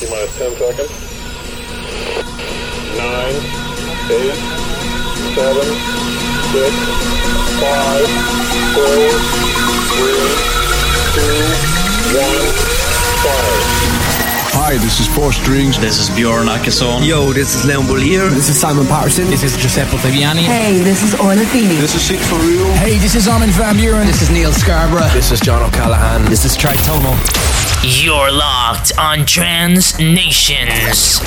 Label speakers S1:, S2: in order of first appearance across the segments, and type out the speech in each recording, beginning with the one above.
S1: T minus 10 seconds. 9, 8, 7, 6, 5, 4, 3, 2, 1, fire.
S2: Hi, this is Four Strings.
S3: This is Bjorn Akesson.
S4: Yo, this is Leon Bolier.
S5: This is Simon Patterson.
S6: This is Giuseppe Ottaviani.
S7: Hey, this is Orla Feeney.
S2: This is Sied van Riel.
S6: Hey, this is Armin van Buuren.
S4: This is Neil Scarborough.
S5: This is John O'Callaghan.
S8: This is Trey Tomo.
S9: You're locked on Trance Nations.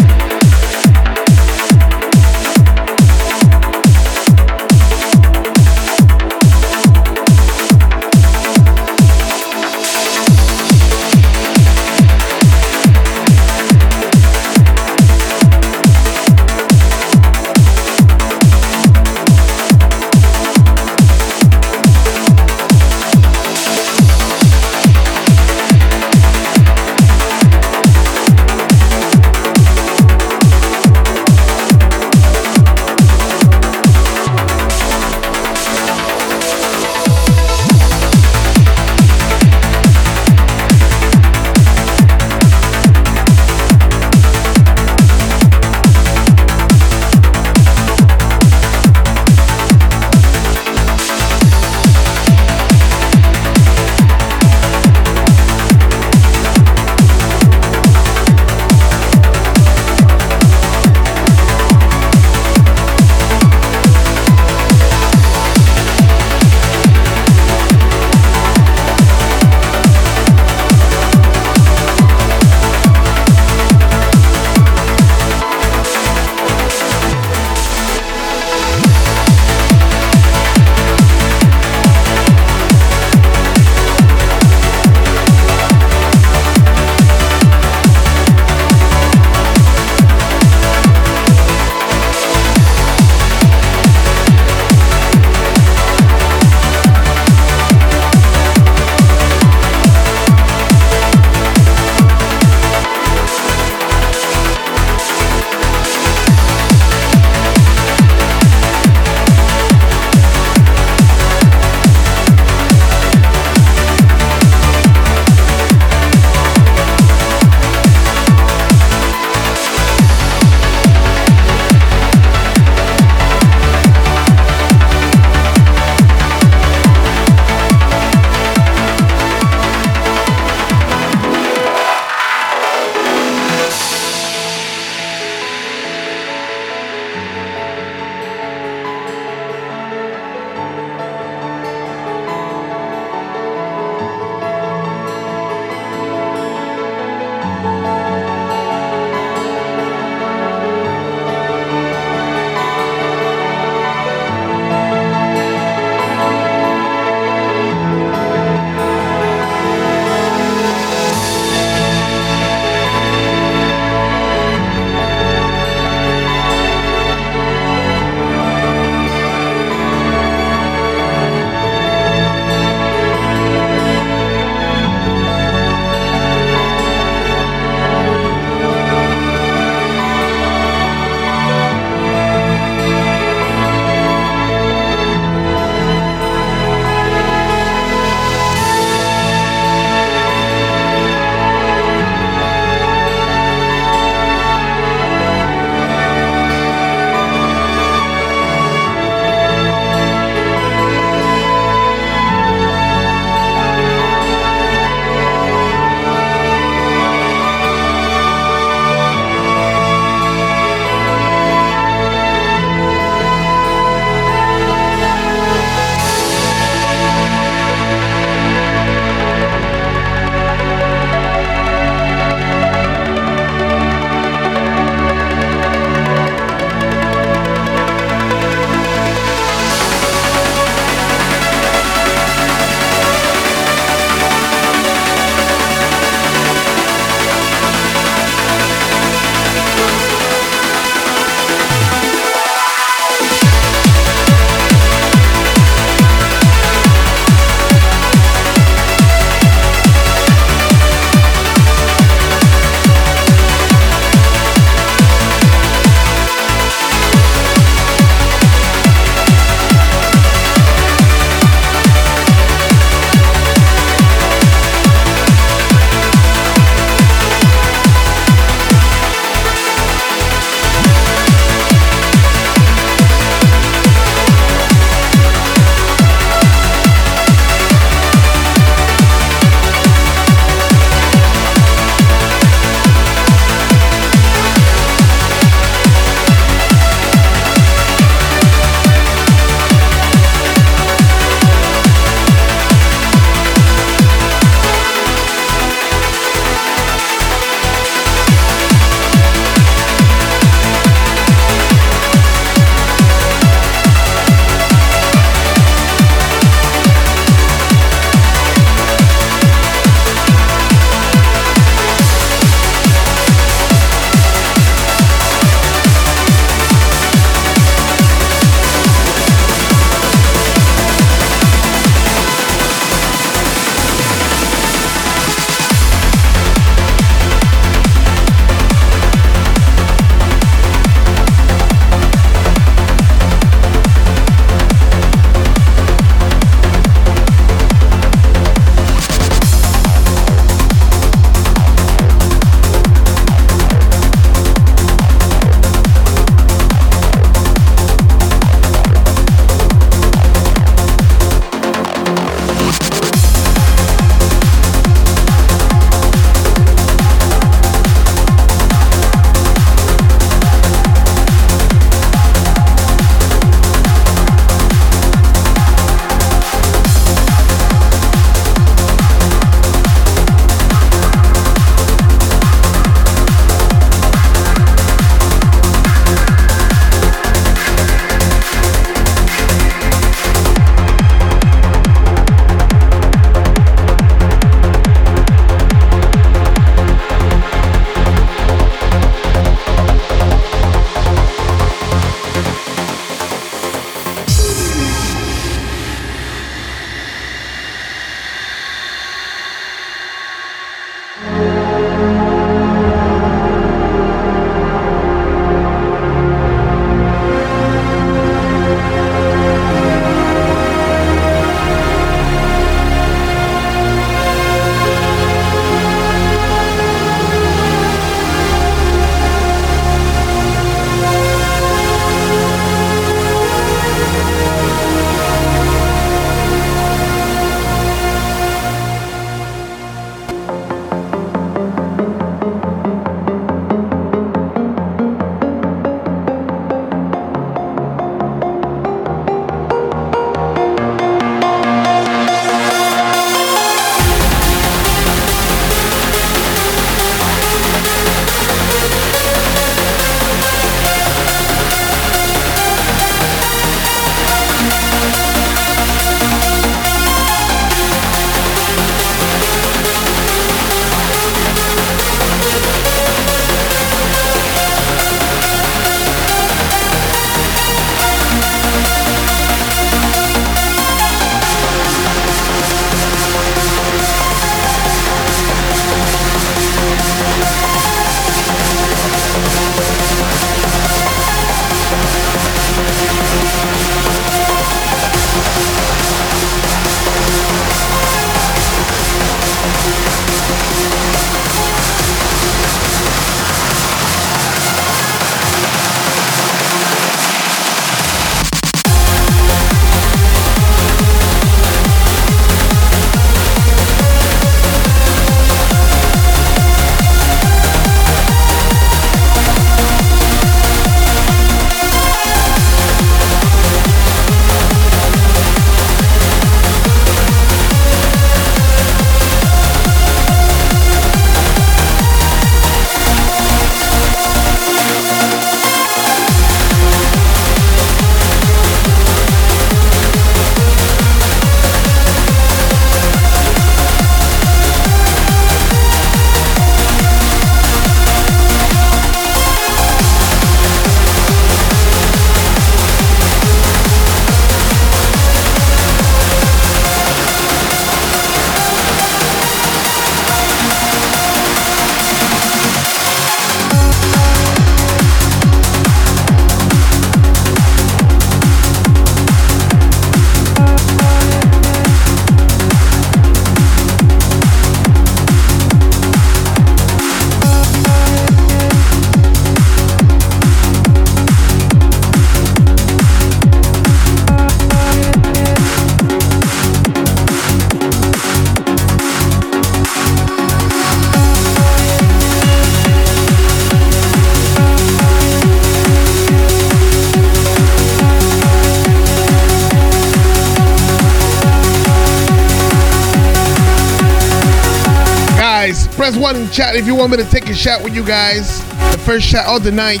S10: Chat if you want me to take a shot with you guys. The first shot of the night.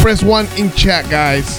S10: Press one in chat, guys.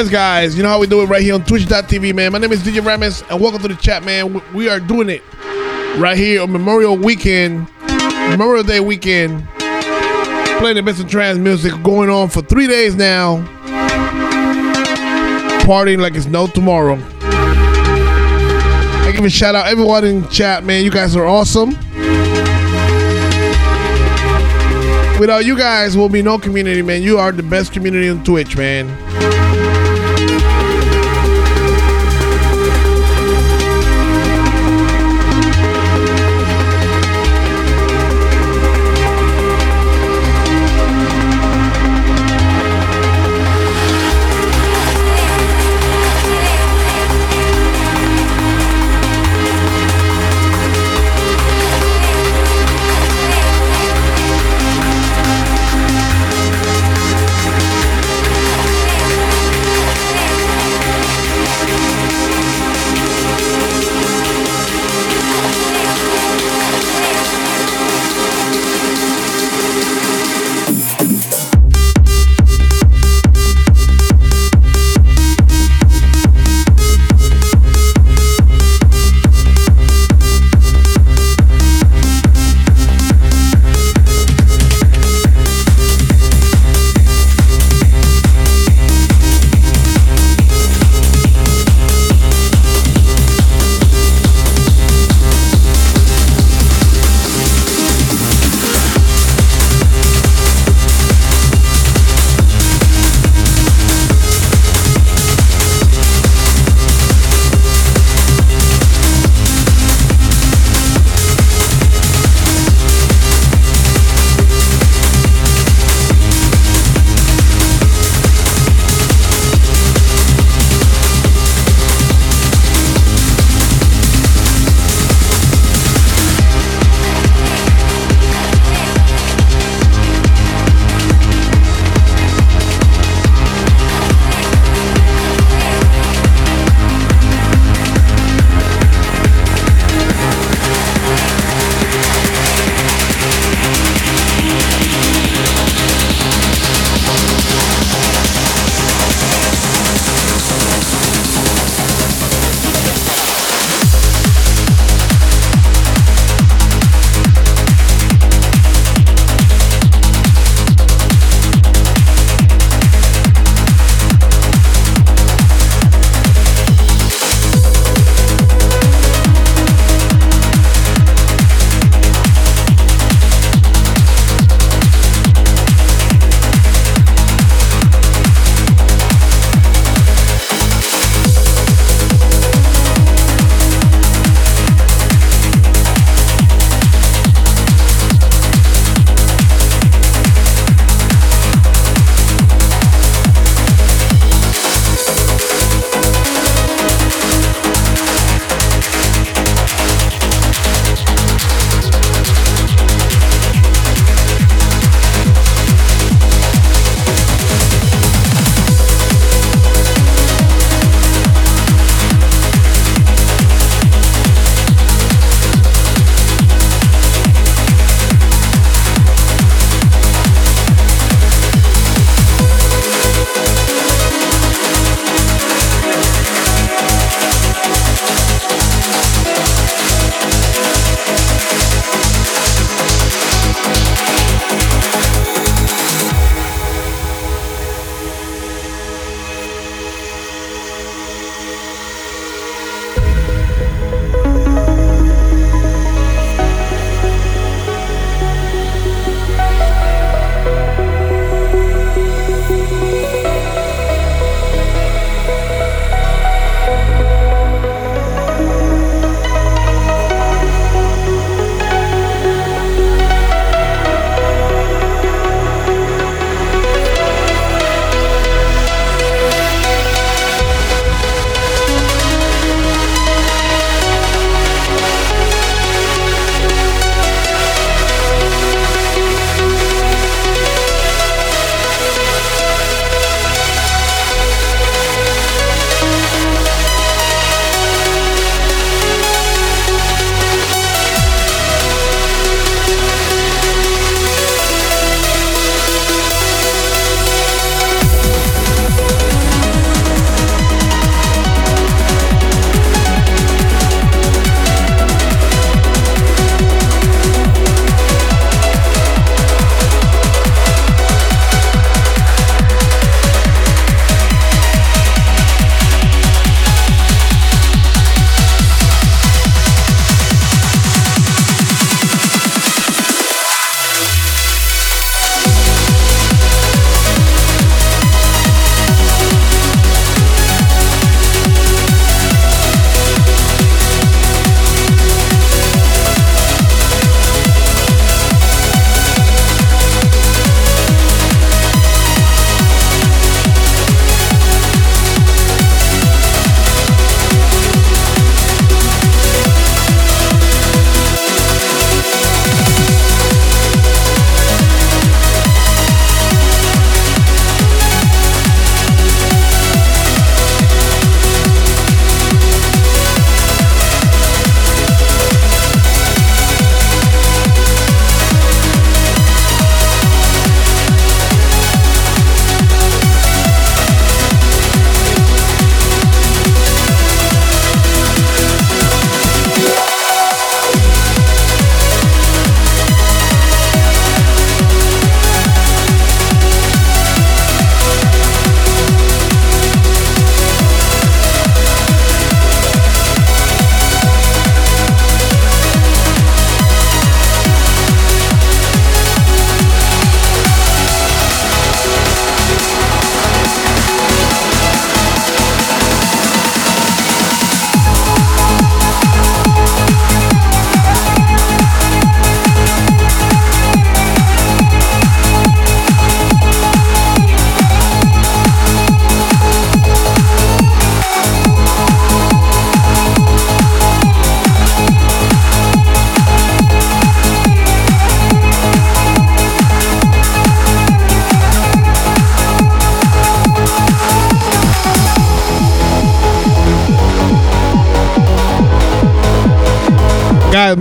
S10: Yes, guys. You know how we do it right here on Twitch.tv, man. My name is DJ Aramis, and welcome to the chat, man. We- are doing it right here on Memorial Weekend, Memorial Day weekend. Playing the best of trance music going on for three days now. Partying like it's no tomorrow. I give a shout out everyone in chat, man. You guys are awesome. Without you guys, will be no community, man. You are the best community on Twitch, man.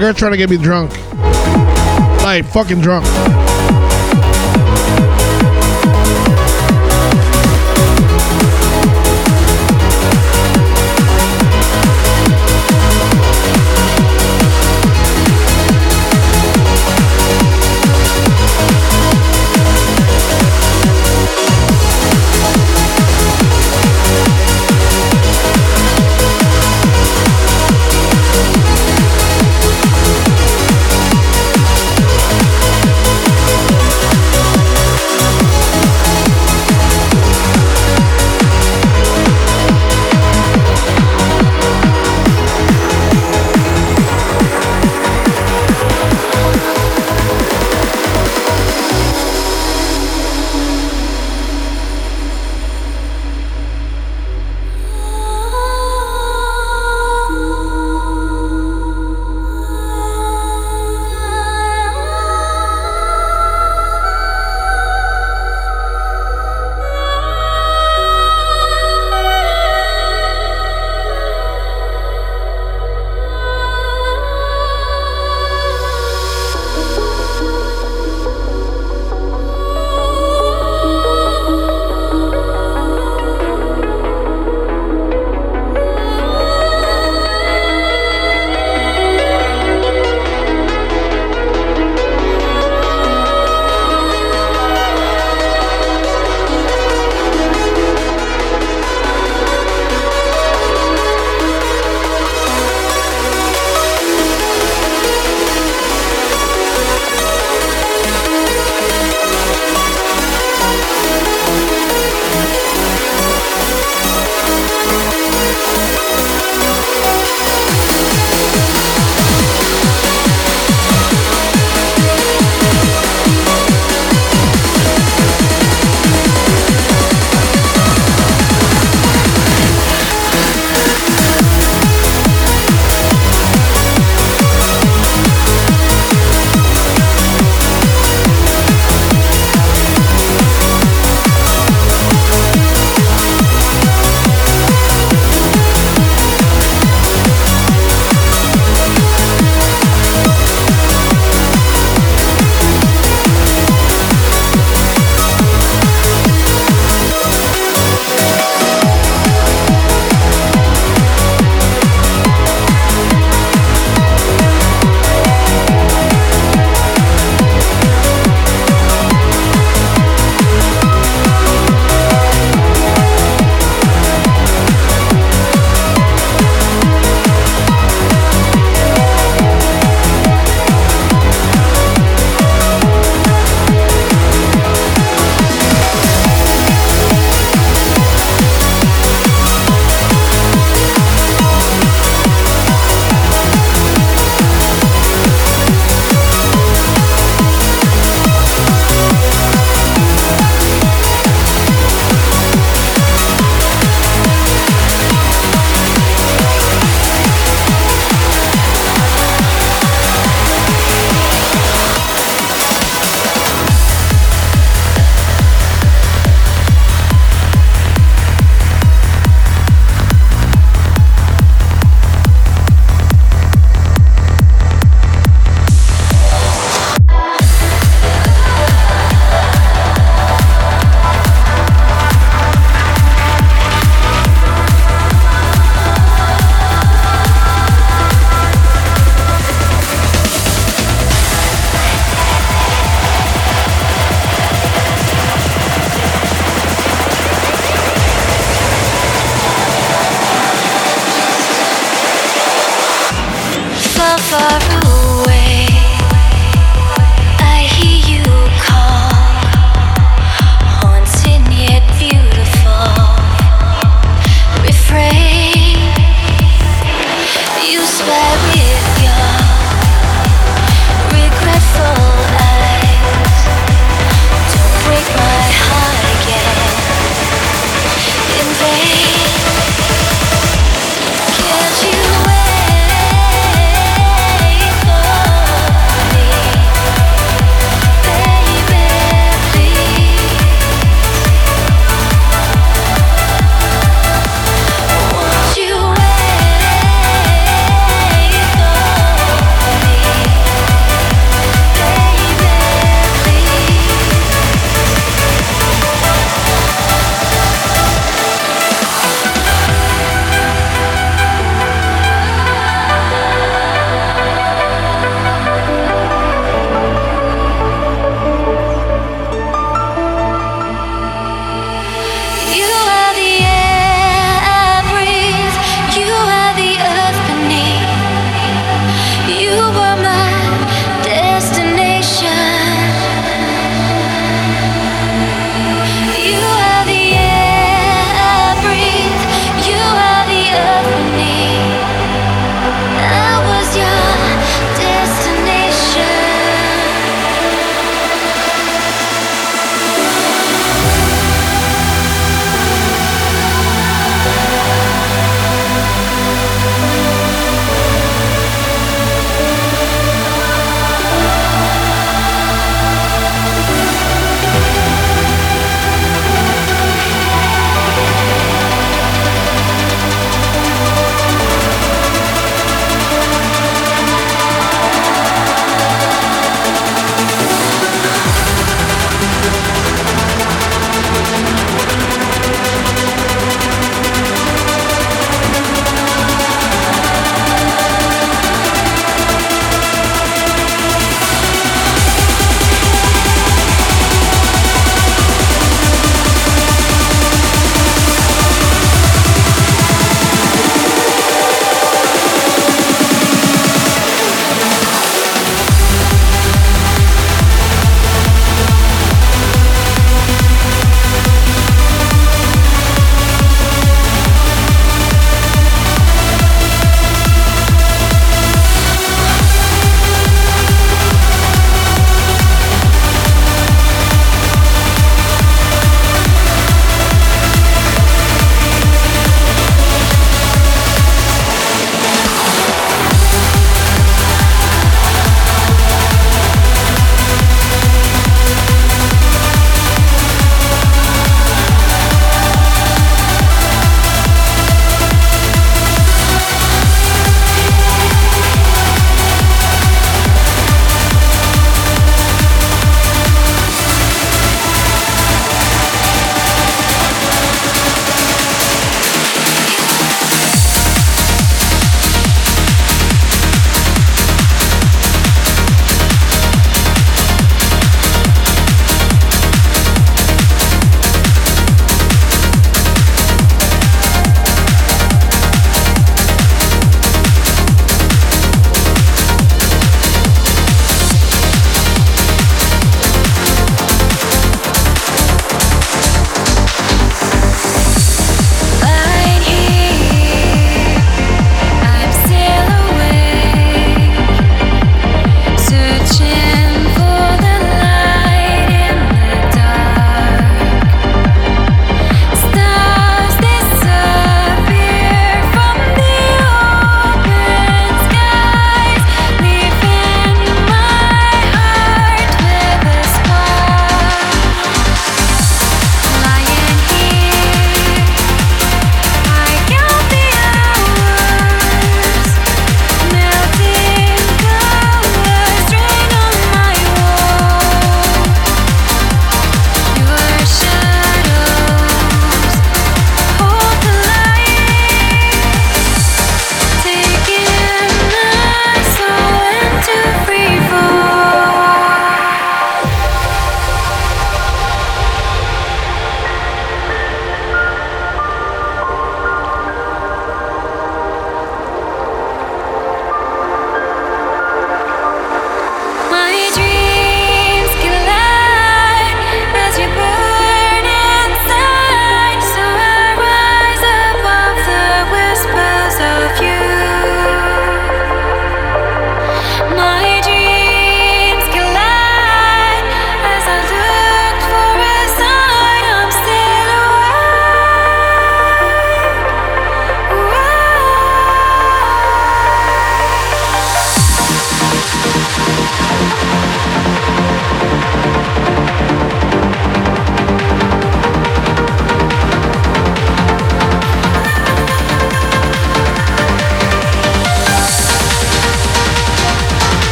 S11: Girl's trying to get me drunk. Like, fucking drunk.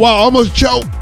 S10: Wow, almost choked.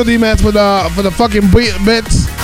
S3: Thank you, D-Mats, for the uh, for the fucking bits.